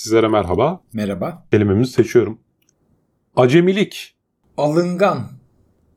Sizlere merhaba. Merhaba. Kelimemizi seçiyorum. Acemilik. Alıngan.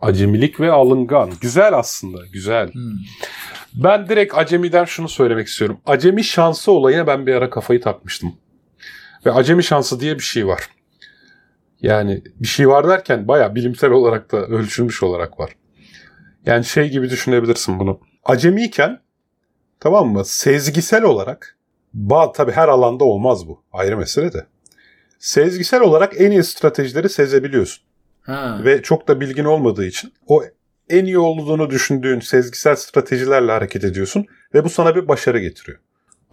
Acemilik ve alıngan. Güzel aslında, güzel. Hmm. Ben direkt acemiden şunu söylemek istiyorum. Acemi şansı olayına ben bir ara kafayı takmıştım. Ve acemi şansı diye bir şey var. Yani bir şey var derken baya bilimsel olarak da ölçülmüş olarak var. Yani şey gibi düşünebilirsin bunu. Acemiyken tamam mı sezgisel olarak Ba tabii her alanda olmaz bu. Ayrı mesele de. Sezgisel olarak en iyi stratejileri sezebiliyorsun. Ha. Ve çok da bilgin olmadığı için o en iyi olduğunu düşündüğün sezgisel stratejilerle hareket ediyorsun ve bu sana bir başarı getiriyor.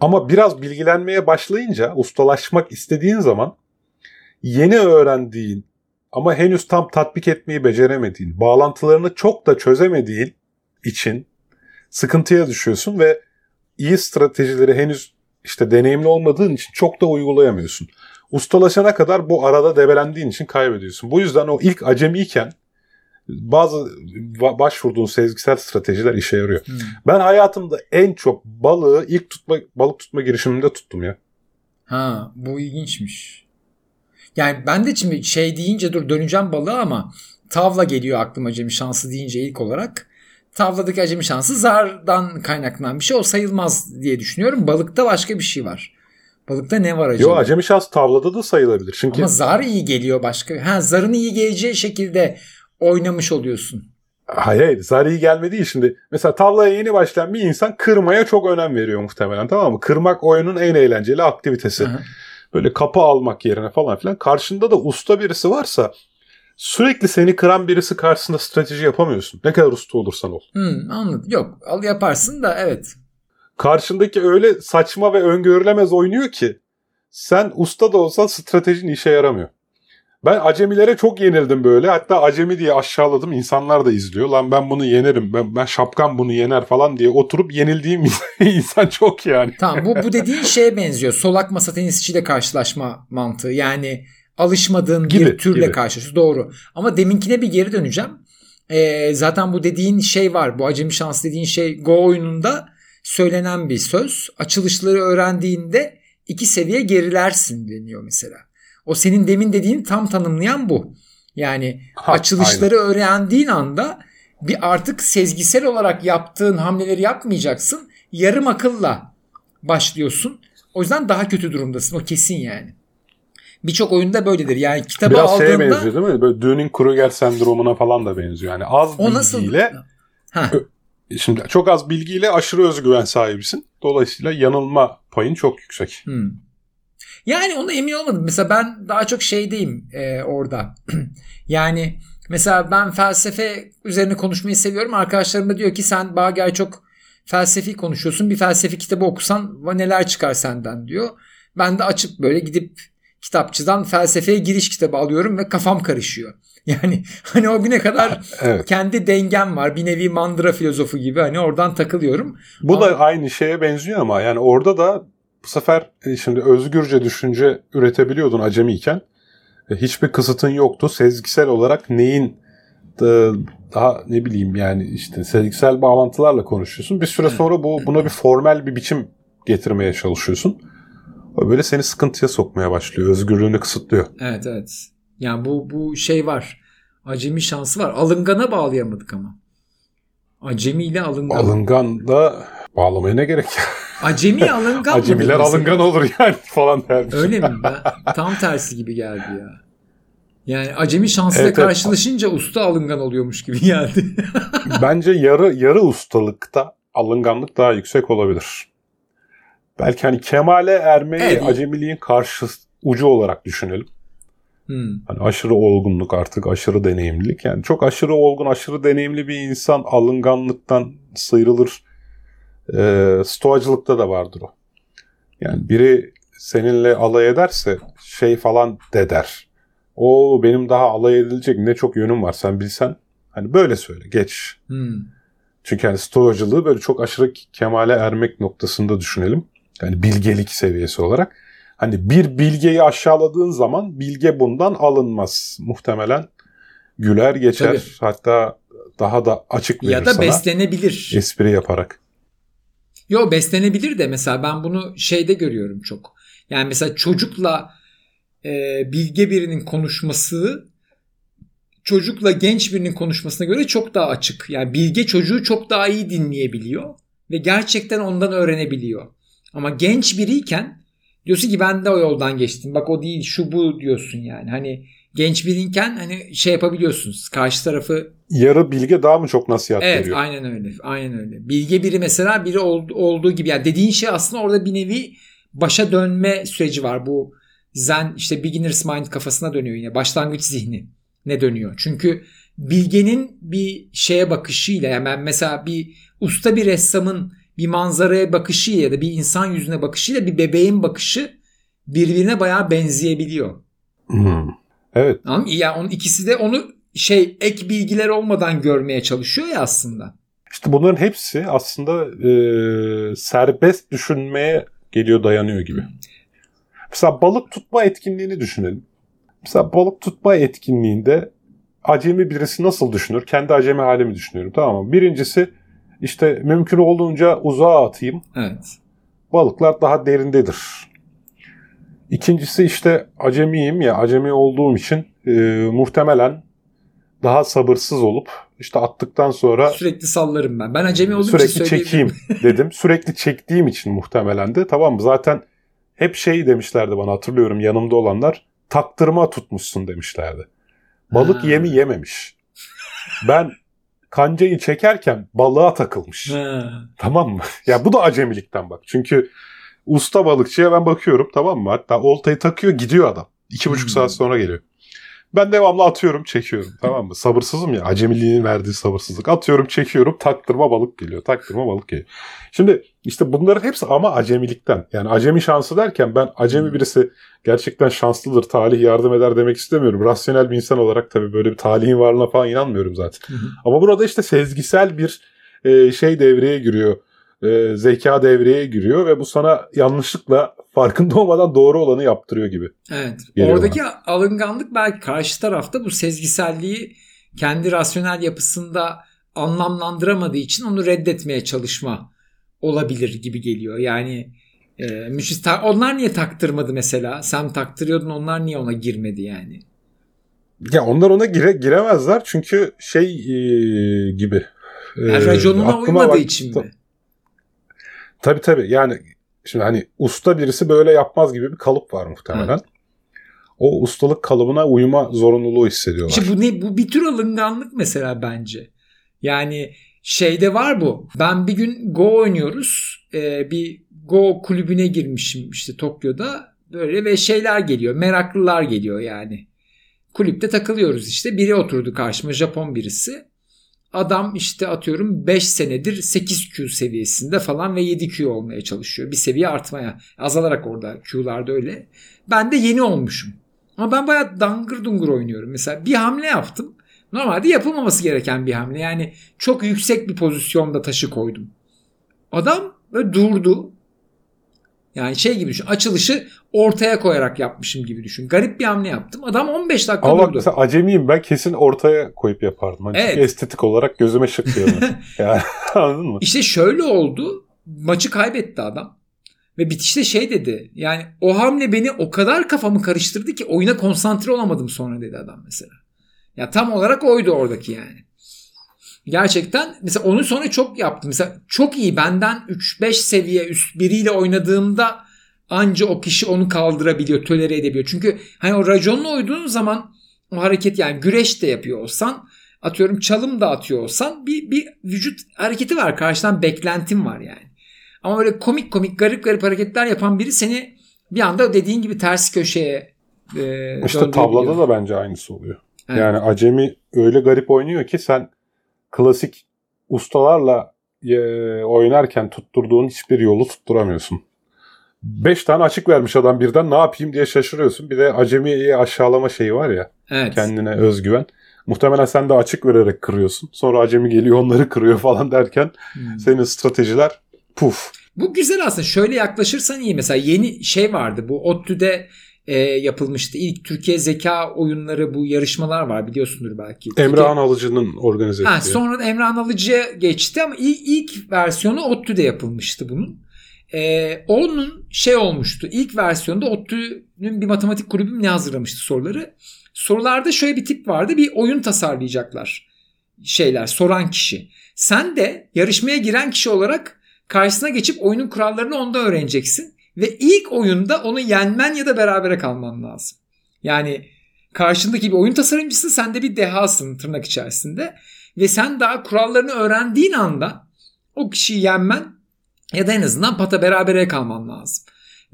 Ama biraz bilgilenmeye başlayınca, ustalaşmak istediğin zaman yeni öğrendiğin ama henüz tam tatbik etmeyi beceremediğin, bağlantılarını çok da çözemediğin için sıkıntıya düşüyorsun ve iyi stratejileri henüz işte deneyimli olmadığın için çok da uygulayamıyorsun. Ustalaşana kadar bu arada debelendiğin için kaybediyorsun. Bu yüzden o ilk acemiyken bazı başvurduğun sezgisel stratejiler işe yarıyor. Hmm. Ben hayatımda en çok balığı ilk tutma balık tutma girişimimde tuttum ya. Ha bu ilginçmiş. Yani ben de şimdi şey deyince dur döneceğim balığa ama tavla geliyor aklıma acemi şansı deyince ilk olarak tavladaki acemi şansı zardan kaynaklanan bir şey o sayılmaz diye düşünüyorum. Balıkta başka bir şey var. Balıkta ne var acaba? Yok acemi şans tavlada da sayılabilir. Çünkü... Ama zar iyi geliyor başka. Ha zarın iyi geleceği şekilde oynamış oluyorsun. Hayır hayır zar iyi gelme değil şimdi. Mesela tavlaya yeni başlayan bir insan kırmaya çok önem veriyor muhtemelen tamam mı? Kırmak oyunun en eğlenceli aktivitesi. Hı-hı. Böyle kapı almak yerine falan filan. Karşında da usta birisi varsa sürekli seni kıran birisi karşısında strateji yapamıyorsun. Ne kadar usta olursan ol. Hmm, anladım. Yok al yaparsın da evet. Karşındaki öyle saçma ve öngörülemez oynuyor ki sen usta da olsan stratejin işe yaramıyor. Ben acemilere çok yenildim böyle. Hatta acemi diye aşağıladım. İnsanlar da izliyor. Lan ben bunu yenerim. Ben, ben şapkam bunu yener falan diye oturup yenildiğim insan çok yani. Tamam bu, bu dediğin şeye benziyor. Solak masa tenisçiyle karşılaşma mantığı. Yani alışmadığın gibi, bir türle gibi. karşılaşıyorsun. Doğru. Ama deminkine bir geri döneceğim. Ee, zaten bu dediğin şey var. Bu acemi şans dediğin şey Go oyununda söylenen bir söz. Açılışları öğrendiğinde iki seviye gerilersin deniyor mesela. O senin demin dediğin tam tanımlayan bu. Yani ha, açılışları aynen. öğrendiğin anda bir artık sezgisel olarak yaptığın hamleleri yapmayacaksın. Yarım akılla başlıyorsun. O yüzden daha kötü durumdasın. O kesin yani. Birçok oyunda böyledir. Yani kitabı Biraz aldığında... Biraz şeye benziyor değil mi? Böyle Dunning-Kruger sendromuna falan da benziyor. Yani az o bilgiyle... Nasıl? Şimdi çok az bilgiyle aşırı özgüven sahibisin. Dolayısıyla yanılma payın çok yüksek. Hmm. Yani ona emin olmadım. Mesela ben daha çok şeydeyim e, orada. yani mesela ben felsefe üzerine konuşmayı seviyorum. Arkadaşlarım da diyor ki sen Bager çok felsefi konuşuyorsun. Bir felsefi kitabı okusan neler çıkar senden diyor. Ben de açıp böyle gidip kitapçıdan felsefeye giriş kitabı alıyorum ve kafam karışıyor. Yani hani o güne kadar evet. kendi dengem var. Bir nevi mandıra filozofu gibi hani oradan takılıyorum. Bu ama... da aynı şeye benziyor ama yani orada da bu sefer e, şimdi özgürce düşünce üretebiliyordun acemiyken. E, hiçbir kısıtın yoktu. Sezgisel olarak neyin daha ne bileyim yani işte sezgisel bağlantılarla konuşuyorsun. Bir süre sonra bu buna bir formel bir biçim getirmeye çalışıyorsun. Böyle seni sıkıntıya sokmaya başlıyor. Özgürlüğünü kısıtlıyor. Evet evet. Yani bu bu şey var. Acemi şansı var. Alıngana bağlayamadık ama. Acemi ile alıngan. Alıngan da bağlamaya ne gerek ya? Acemi alıngan Acemiler alıngan olur yani falan dermiş. Öyle mi? Ben, tam tersi gibi geldi ya. Yani acemi şansıyla evet, karşılaşınca evet. usta alıngan oluyormuş gibi geldi. Bence yarı yarı ustalıkta alınganlık daha yüksek olabilir. Belki hani kemale ermeyi evet. acemiliğin karşı ucu olarak düşünelim. Hmm. Hani aşırı olgunluk artık aşırı deneyimlilik. Yani çok aşırı olgun, aşırı deneyimli bir insan alınganlıktan sıyrılır. E, stoacılıkta da vardır o. Yani biri seninle alay ederse şey falan de der. O benim daha alay edilecek ne çok yönüm var sen bilsen. Hani böyle söyle geç. Hmm. Çünkü hani stoacılığı böyle çok aşırı kemale ermek noktasında düşünelim. Yani bilgelik seviyesi olarak. Hani bir bilgeyi aşağıladığın zaman bilge bundan alınmaz. Muhtemelen güler geçer. Tabii. Hatta daha da açık verir Ya da sana beslenebilir. Espri yaparak. Yo beslenebilir de mesela ben bunu şeyde görüyorum çok. Yani mesela çocukla e, bilge birinin konuşması çocukla genç birinin konuşmasına göre çok daha açık. Yani bilge çocuğu çok daha iyi dinleyebiliyor ve gerçekten ondan öğrenebiliyor. Ama genç biriyken diyorsun ki ben de o yoldan geçtim. Bak o değil şu bu diyorsun yani. Hani genç biriyken hani şey yapabiliyorsunuz. Karşı tarafı yarı bilge daha mı çok nasihat evet, veriyor? Evet aynen öyle. Aynen öyle. Bilge biri mesela biri ol, olduğu gibi yani dediğin şey aslında orada bir nevi başa dönme süreci var. Bu zen işte beginner's mind kafasına dönüyor yine. Başlangıç zihni ne dönüyor? Çünkü bilgenin bir şeye bakışıyla yani ben mesela bir usta bir ressamın bir manzaraya bakışı ya da bir insan yüzüne bakışıyla bir bebeğin bakışı birbirine bayağı benzeyebiliyor. Hmm. Evet. Tamam yani onun ikisi de onu şey ek bilgiler olmadan görmeye çalışıyor ya aslında. İşte bunların hepsi aslında e, serbest düşünmeye geliyor dayanıyor gibi. Mesela balık tutma etkinliğini düşünelim. Mesela balık tutma etkinliğinde acemi birisi nasıl düşünür? Kendi acemi halimi düşünüyorum tamam mı? Birincisi işte mümkün olduğunca uzağa atayım. Evet. Balıklar daha derindedir. İkincisi işte acemiyim ya acemi olduğum için e, muhtemelen daha sabırsız olup işte attıktan sonra sürekli sallarım ben. Ben acemi olduğum sürekli için çekeyim dedim. sürekli çektiğim için muhtemelen de tamam mı? Zaten hep şey demişlerdi bana hatırlıyorum yanımda olanlar taktırma tutmuşsun demişlerdi. Balık ha. yemi yememiş. Ben kancayı çekerken balığa takılmış. Ha. Tamam mı? Ya bu da acemilikten bak. Çünkü usta balıkçıya ben bakıyorum tamam mı? Hatta oltayı takıyor gidiyor adam. İki buçuk hmm. saat sonra geliyor. Ben devamlı atıyorum çekiyorum tamam mı? Sabırsızım ya acemiliğin verdiği sabırsızlık. Atıyorum çekiyorum taktırma balık geliyor taktırma balık geliyor. Şimdi işte bunların hepsi ama acemilikten. Yani acemi şansı derken ben acemi birisi gerçekten şanslıdır talih yardım eder demek istemiyorum. Rasyonel bir insan olarak tabii böyle bir talihin varlığına falan inanmıyorum zaten. Ama burada işte sezgisel bir e, şey devreye giriyor e, zeka devreye giriyor ve bu sana yanlışlıkla farkında olmadan doğru olanı yaptırıyor gibi. Evet. Oradaki bana. alınganlık belki karşı tarafta bu sezgiselliği kendi rasyonel yapısında anlamlandıramadığı için onu reddetmeye çalışma olabilir gibi geliyor. Yani e, müşis onlar niye taktırmadı mesela? Sen taktırıyordun onlar niye ona girmedi yani? Ya onlar ona gire, giremezler çünkü şey e, gibi. Yani e, raconuna uymadığı bak, için mi? Tabii tabii yani şimdi hani usta birisi böyle yapmaz gibi bir kalıp var muhtemelen. Evet. O ustalık kalıbına uyuma zorunluluğu hissediyorlar. İşte bu ne bu bir tür alınganlık mesela bence. Yani şeyde var bu. Ben bir gün Go oynuyoruz. Ee, bir Go kulübüne girmişim işte Tokyo'da. Böyle ve şeyler geliyor. Meraklılar geliyor yani. Kulüpte takılıyoruz işte. Biri oturdu karşıma Japon birisi. Adam işte atıyorum 5 senedir 8Q seviyesinde falan ve 7Q olmaya çalışıyor. Bir seviye artmaya. Azalarak orada Q'larda öyle. Ben de yeni olmuşum. Ama ben bayağı dangır dungur oynuyorum. Mesela bir hamle yaptım. Normalde yapılmaması gereken bir hamle. Yani çok yüksek bir pozisyonda taşı koydum. Adam böyle durdu. Yani şey gibi düşün. Açılışı ortaya koyarak yapmışım gibi düşün. Garip bir hamle yaptım. Adam 15 dakika Ama durdu. Mesela acemiyim ben kesin ortaya koyup yapardım. Hani evet. estetik olarak gözüme şıkıyor. yani anladın mı? İşte şöyle oldu. Maçı kaybetti adam. Ve bitişte şey dedi. Yani o hamle beni o kadar kafamı karıştırdı ki oyuna konsantre olamadım sonra dedi adam mesela. Ya tam olarak oydu oradaki yani. Gerçekten mesela onun sonra çok yaptım. Mesela çok iyi benden 3-5 seviye üst biriyle oynadığımda anca o kişi onu kaldırabiliyor, tölere edebiliyor. Çünkü hani o raconla uyduğun zaman o hareket yani güreş de yapıyor olsan atıyorum çalım da atıyor olsan bir, bir vücut hareketi var. Karşıdan beklentim var yani. Ama böyle komik komik garip garip hareketler yapan biri seni bir anda dediğin gibi ters köşeye e, İşte tavlada da bence aynısı oluyor. Evet. Yani acemi öyle garip oynuyor ki sen klasik ustalarla e, oynarken tutturduğun hiçbir yolu tutturamıyorsun. Beş tane açık vermiş adam birden ne yapayım diye şaşırıyorsun. Bir de acemiyi aşağılama şeyi var ya. Evet. Kendine özgüven. Muhtemelen sen de açık vererek kırıyorsun. Sonra acemi geliyor onları kırıyor falan derken hmm. senin stratejiler puf. Bu güzel aslında. Şöyle yaklaşırsan iyi. Mesela yeni şey vardı. Bu ODTÜ'de e, yapılmıştı. İlk Türkiye zeka oyunları bu yarışmalar var biliyorsundur belki. Emrah Alıcı'nın organize ettiği. sonra Emrah Alıcı'ya geçti ama ilk, ilk versiyonu ODTÜ'de yapılmıştı bunun. Ee, onun şey olmuştu. İlk versiyonda ODTÜ'nün bir matematik kulübü ne hazırlamıştı soruları. Sorularda şöyle bir tip vardı. Bir oyun tasarlayacaklar. Şeyler soran kişi. Sen de yarışmaya giren kişi olarak karşısına geçip oyunun kurallarını onda öğreneceksin. Ve ilk oyunda onu yenmen ya da berabere kalman lazım. Yani karşındaki bir oyun tasarımcısı sen de bir dehasın tırnak içerisinde. Ve sen daha kurallarını öğrendiğin anda o kişiyi yenmen ya da en azından pata berabere kalman lazım.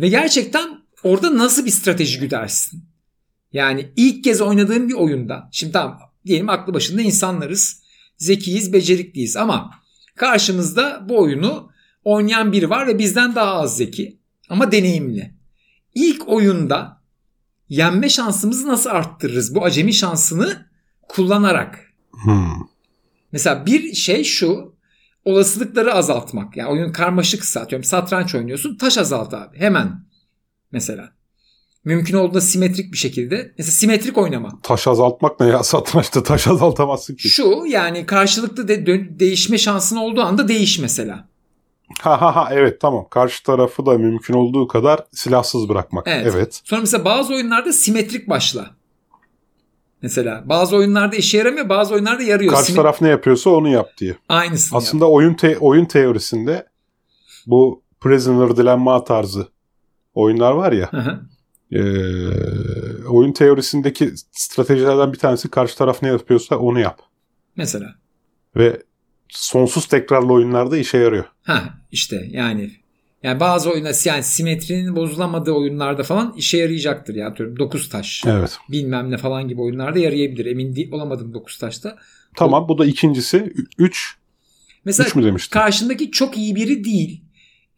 Ve gerçekten orada nasıl bir strateji güdersin? Yani ilk kez oynadığın bir oyunda. Şimdi tamam diyelim aklı başında insanlarız. Zekiyiz, becerikliyiz ama karşımızda bu oyunu oynayan biri var ve bizden daha az zeki ama deneyimli. İlk oyunda yenme şansımızı nasıl arttırırız? Bu acemi şansını kullanarak. Hmm. Mesela bir şey şu olasılıkları azaltmak. Yani oyun karmaşıksa atıyorum satranç oynuyorsun taş azalt abi hemen mesela. Mümkün olduğunda simetrik bir şekilde. Mesela simetrik oynama. Taş azaltmak ne ya? Satrançta taş azaltamazsın ki. Şu yani karşılıklı de, değişme şansın olduğu anda değiş mesela. Ha ha ha evet tamam. Karşı tarafı da mümkün olduğu kadar silahsız bırakmak. Evet. evet. Sonra mesela bazı oyunlarda simetrik başla. Mesela bazı oyunlarda işe yaramıyor, bazı oyunlarda yarıyor. Karşı Sim- taraf ne yapıyorsa onu yap diye. Aynısını Aslında yap. oyun te- oyun teorisinde bu Prisoner Dilemma tarzı oyunlar var ya. E, oyun teorisindeki stratejilerden bir tanesi karşı taraf ne yapıyorsa onu yap. Mesela. Ve sonsuz tekrarlı oyunlarda işe yarıyor. Ha işte yani yani bazı oyunlar yani simetrinin bozulamadığı oyunlarda falan işe yarayacaktır ya. Atıyorum 9 taş. Evet. Bilmem ne falan gibi oyunlarda yarayabilir. Emin değil, olamadım 9 taşta. Tamam bu da ikincisi. 3. Mesela üç mü demiştin? karşındaki çok iyi biri değil.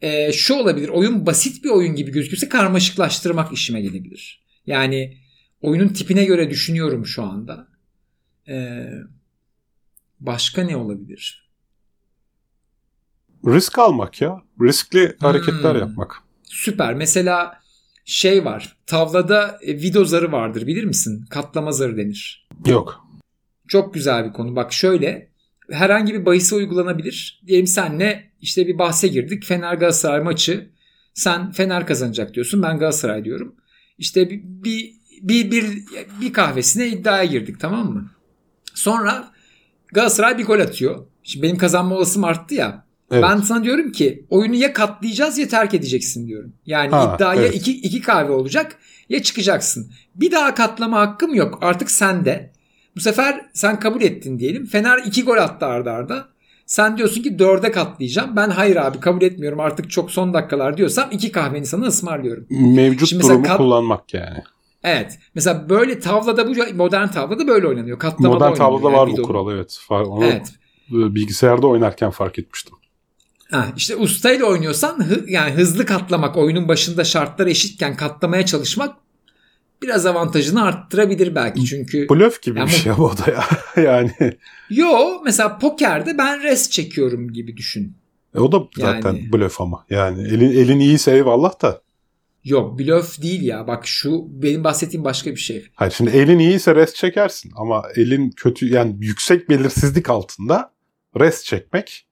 Ee, şu olabilir. Oyun basit bir oyun gibi gözükürse karmaşıklaştırmak işime gelebilir. Yani oyunun tipine göre düşünüyorum şu anda. Ee, başka ne olabilir? Risk almak ya. Riskli hareketler hmm. yapmak. Süper. Mesela şey var. Tavlada e, video zarı vardır bilir misin? Katlama zarı denir. Yok. Çok güzel bir konu. Bak şöyle herhangi bir bahise uygulanabilir. Diyelim senle işte bir bahse girdik. Fener Galatasaray maçı. Sen Fener kazanacak diyorsun. Ben Galatasaray diyorum. İşte bir, bir, bir, bir, bir kahvesine iddiaya girdik tamam mı? Sonra Galatasaray bir gol atıyor. Şimdi benim kazanma olasılığım arttı ya. Evet. Ben sana diyorum ki oyunu ya katlayacağız ya terk edeceksin diyorum. Yani ha, iddia evet. ya iki, iki kahve olacak ya çıkacaksın. Bir daha katlama hakkım yok. Artık sende. Bu sefer sen kabul ettin diyelim. Fener iki gol attı arda arda. Sen diyorsun ki dörde katlayacağım. Ben hayır abi kabul etmiyorum artık çok son dakikalar diyorsam iki kahveni sana ısmarlıyorum. Mevcut Şimdi durumu kat... kullanmak yani. Evet. Mesela böyle tavlada bu modern tavlada böyle oynanıyor. Katlamada modern tavlada yani var bu kural evet. Onu evet. bilgisayarda oynarken fark etmiştim. Ha, işte ustayla oynuyorsan hı, yani hızlı katlamak oyunun başında şartlar eşitken katlamaya çalışmak biraz avantajını arttırabilir belki çünkü. Blöf gibi yani, bir şey bu da ya. yani. Yo mesela pokerde ben rest çekiyorum gibi düşün. E, o da zaten yani, blöf ama. Yani elin, elin iyiyse eyvallah da. Yok blöf değil ya. Bak şu benim bahsettiğim başka bir şey. Hayır şimdi elin iyiyse rest çekersin ama elin kötü yani yüksek belirsizlik altında rest çekmek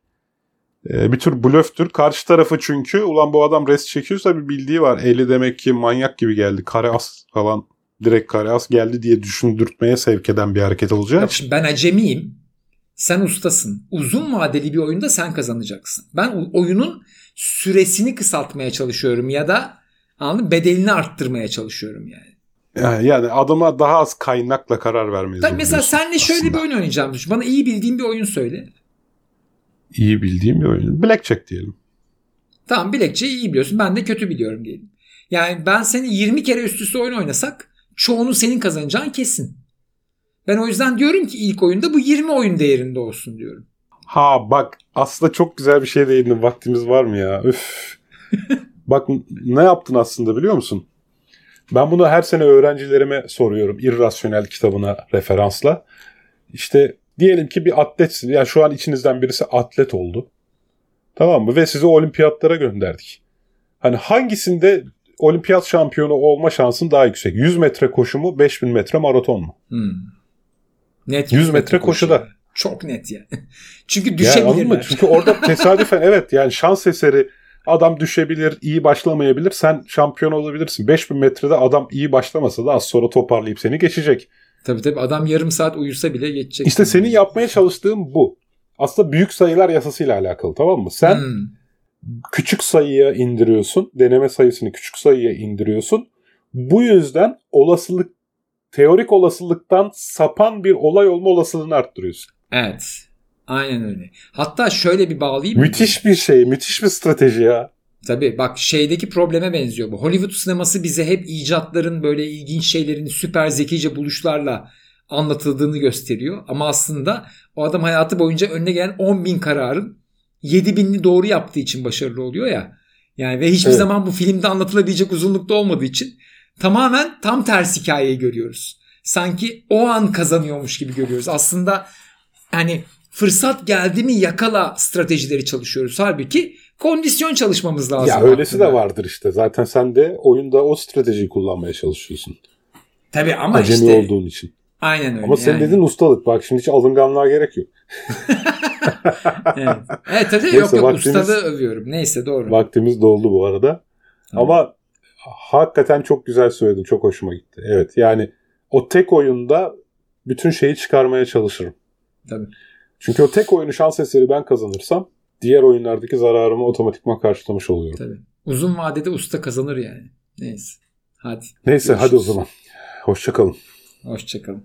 bir tür blöftür. Karşı tarafı çünkü ulan bu adam rest çekiyorsa bir bildiği var. Eli demek ki manyak gibi geldi. Kare as falan direkt kare as geldi diye düşündürtmeye sevk eden bir hareket olacak. Yok şimdi ben acemiyim. Sen ustasın. Uzun vadeli bir oyunda sen kazanacaksın. Ben oyunun süresini kısaltmaya çalışıyorum ya da anladın bedelini arttırmaya çalışıyorum yani. Yani, yani adıma daha az kaynakla karar vermeyi Tabii mesela senle şöyle bir oyun oynayacağım. Bana iyi bildiğin bir oyun söyle iyi bildiğim bir oyun. Blackjack diyelim. Tamam Blackjack'i iyi biliyorsun. Ben de kötü biliyorum diyelim. Yani ben seni 20 kere üst üste oyun oynasak çoğunu senin kazanacağın kesin. Ben o yüzden diyorum ki ilk oyunda bu 20 oyun değerinde olsun diyorum. Ha bak aslında çok güzel bir şey değindin. Vaktimiz var mı ya? Üf. bak ne yaptın aslında biliyor musun? Ben bunu her sene öğrencilerime soruyorum. İrrasyonel kitabına referansla. İşte Diyelim ki bir atletsin. Yani şu an içinizden birisi atlet oldu. Tamam mı? Ve sizi olimpiyatlara gönderdik. Hani hangisinde olimpiyat şampiyonu olma şansın daha yüksek? 100 metre koşu mu 5000 metre maraton mu? Hmm. Net 100 metre, metre koşuda. Çok net ya. Çünkü düşebilirler. Yani Çünkü orada tesadüfen evet yani şans eseri Adam düşebilir, iyi başlamayabilir. Sen şampiyon olabilirsin. 5000 metrede adam iyi başlamasa da az sonra toparlayıp seni geçecek. Tabii tabii adam yarım saat uyusa bile geçecek. İşte senin yapmaya çalıştığın bu. Aslında büyük sayılar yasasıyla alakalı tamam mı? Sen hmm. küçük sayıya indiriyorsun. Deneme sayısını küçük sayıya indiriyorsun. Bu yüzden olasılık teorik olasılıktan sapan bir olay olma olasılığını arttırıyorsun. Evet. Aynen öyle. Hatta şöyle bir bağlayayım. Müthiş bir şey. Müthiş bir strateji ya. Tabii bak şeydeki probleme benziyor bu. Hollywood sineması bize hep icatların böyle ilginç şeylerin süper zekice buluşlarla anlatıldığını gösteriyor. Ama aslında o adam hayatı boyunca önüne gelen 10 bin kararın 7 binini doğru yaptığı için başarılı oluyor ya. Yani ve hiçbir evet. zaman bu filmde anlatılabilecek uzunlukta olmadığı için tamamen tam tersi hikayeyi görüyoruz. Sanki o an kazanıyormuş gibi görüyoruz. Aslında hani fırsat geldi mi yakala stratejileri çalışıyoruz. Halbuki kondisyon çalışmamız lazım. Ya öylesi aslında. de vardır işte. Zaten sen de oyunda o stratejiyi kullanmaya çalışıyorsun. Tabii ama Acemi işte. olduğun için. Aynen öyle. Ama sen yani. dedin ustalık. Bak şimdi hiç alınganlığa gerek yok. evet. evet tabii Neyse, yok yok vaktimiz, ustalığı övüyorum. Neyse doğru. Vaktimiz doldu bu arada. Tamam. Ama hakikaten çok güzel söyledin. Çok hoşuma gitti. Evet yani o tek oyunda bütün şeyi çıkarmaya çalışırım. Tabii. Çünkü o tek oyunu şans eseri ben kazanırsam diğer oyunlardaki zararımı otomatikman karşılamış oluyorum. Tabii. Uzun vadede usta kazanır yani. Neyse. Hadi. Neyse Görüşürüz. hadi o zaman. Hoşçakalın. Hoşçakalın.